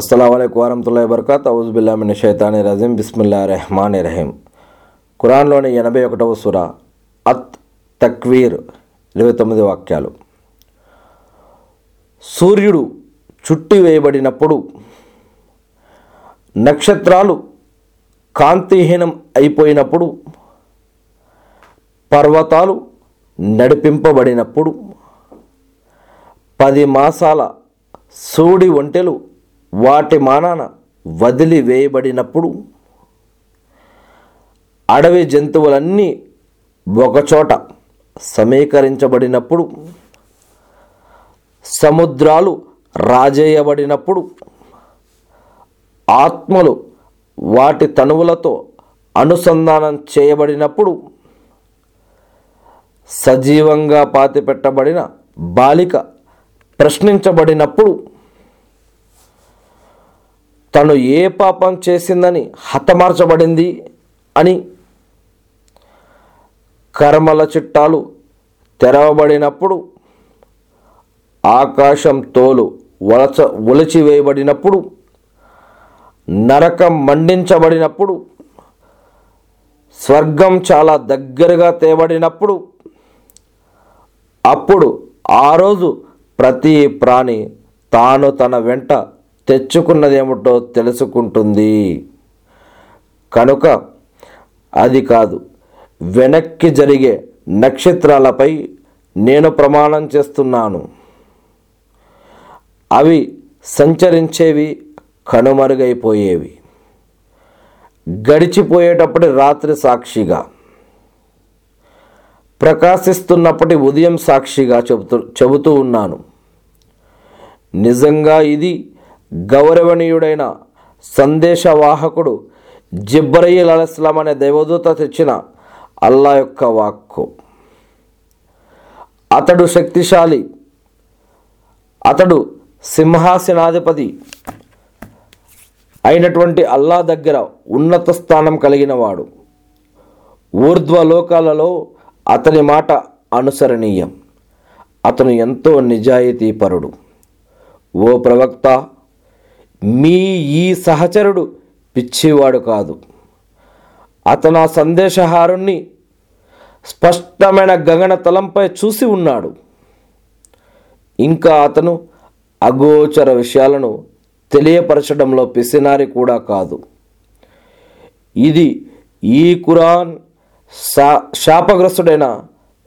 అస్సలం వరహతుల్లా బర్కాత్ ఔజుబిల్లామిన షైతాని రజీం బిస్మిల్లా రెహమాన్ రహీం. ఖురాన్లోని ఎనభై ఒకటవ సుర అత్ తక్వీర్ ఇరవై తొమ్మిది వాక్యాలు. సూర్యుడు చుట్టి వేయబడినప్పుడు నక్షత్రాలు కాంతిహీనం అయిపోయినప్పుడు పర్వతాలు నడిపింపబడినప్పుడు పది మాసాల సూడి ఒంటెలు వాటి మానాన వదిలివేయబడినప్పుడు అడవి జంతువులన్నీ ఒకచోట సమీకరించబడినప్పుడు సముద్రాలు రాజేయబడినప్పుడు ఆత్మలు వాటి తనువులతో అనుసంధానం చేయబడినప్పుడు సజీవంగా పాతిపెట్టబడిన బాలిక ప్రశ్నించబడినప్పుడు తను ఏ పాపం చేసిందని హతమార్చబడింది అని కర్మల చిట్టాలు తెరవబడినప్పుడు ఆకాశం తోలు వలచ ఒలిచివేయబడినప్పుడు నరకం మండించబడినప్పుడు స్వర్గం చాలా దగ్గరగా తేబడినప్పుడు అప్పుడు ఆ రోజు ప్రతి ప్రాణి తాను తన వెంట తెచ్చుకున్నదేమిటో తెలుసుకుంటుంది. కనుక అది కాదు. వెనక్కి జరిగే నక్షత్రాలపై నేను ప్రమాణం చేస్తున్నాను. అవి సంచరించేవి కనుమరుగైపోయేవి. గడిచిపోయేటప్పటి రాత్రి సాక్షిగా. ప్రకాశిస్తున్నప్పటి ఉదయం సాక్షిగా చెబుతూ చెబుతూ ఉన్నాను. నిజంగా ఇది గౌరవనీయుడైన సందేశవాహకుడు జిబ్రయిల్ అలస్లాం అనే దేవదూత తెచ్చిన అల్లా యొక్క వాక్కు. అతడు శక్తిశాలి అతడు సింహాసనాధిపతి అయినటువంటి అల్లా దగ్గర ఉన్నత స్థానం కలిగినవాడు. ఊర్ధ్వలోకాలలో అతని మాట అనుసరణీయం. అతను ఎంతో నిజాయితీపరుడు. ఓ ప్రవక్త మీ ఈ సహచరుడు పిచ్చివాడు కాదు. అతను ఆ సందేశహారుణ్ణి స్పష్టమైన గగన తలంపై చూసి ఉన్నాడు. ఇంకా అతను అగోచర విషయాలను తెలియపరచడంలో పిసినారి కూడా కాదు. ఇది ఈ కురాన్ శా శాపగ్రస్తుడైన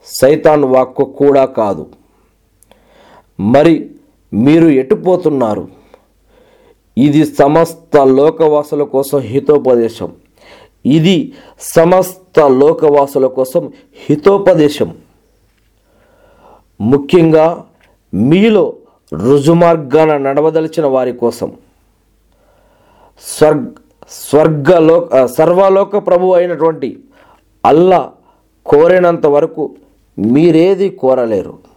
సైతాన్ వాక్కు కూడా కాదు. మరి మీరు ఎటుపోతున్నారు ఇది సమస్త లోకవాసుల కోసం హితోపదేశం. ఇది సమస్త లోకవాసుల కోసం హితోపదేశం. ముఖ్యంగా మీలో రుజుమార్గాన నడవదలిచిన వారి కోసం. స్వర్గ స్వర్గలో సర్వలోక ప్రభు అయినటువంటి అల్లా కోరినంత వరకు మీరేది కోరలేరు.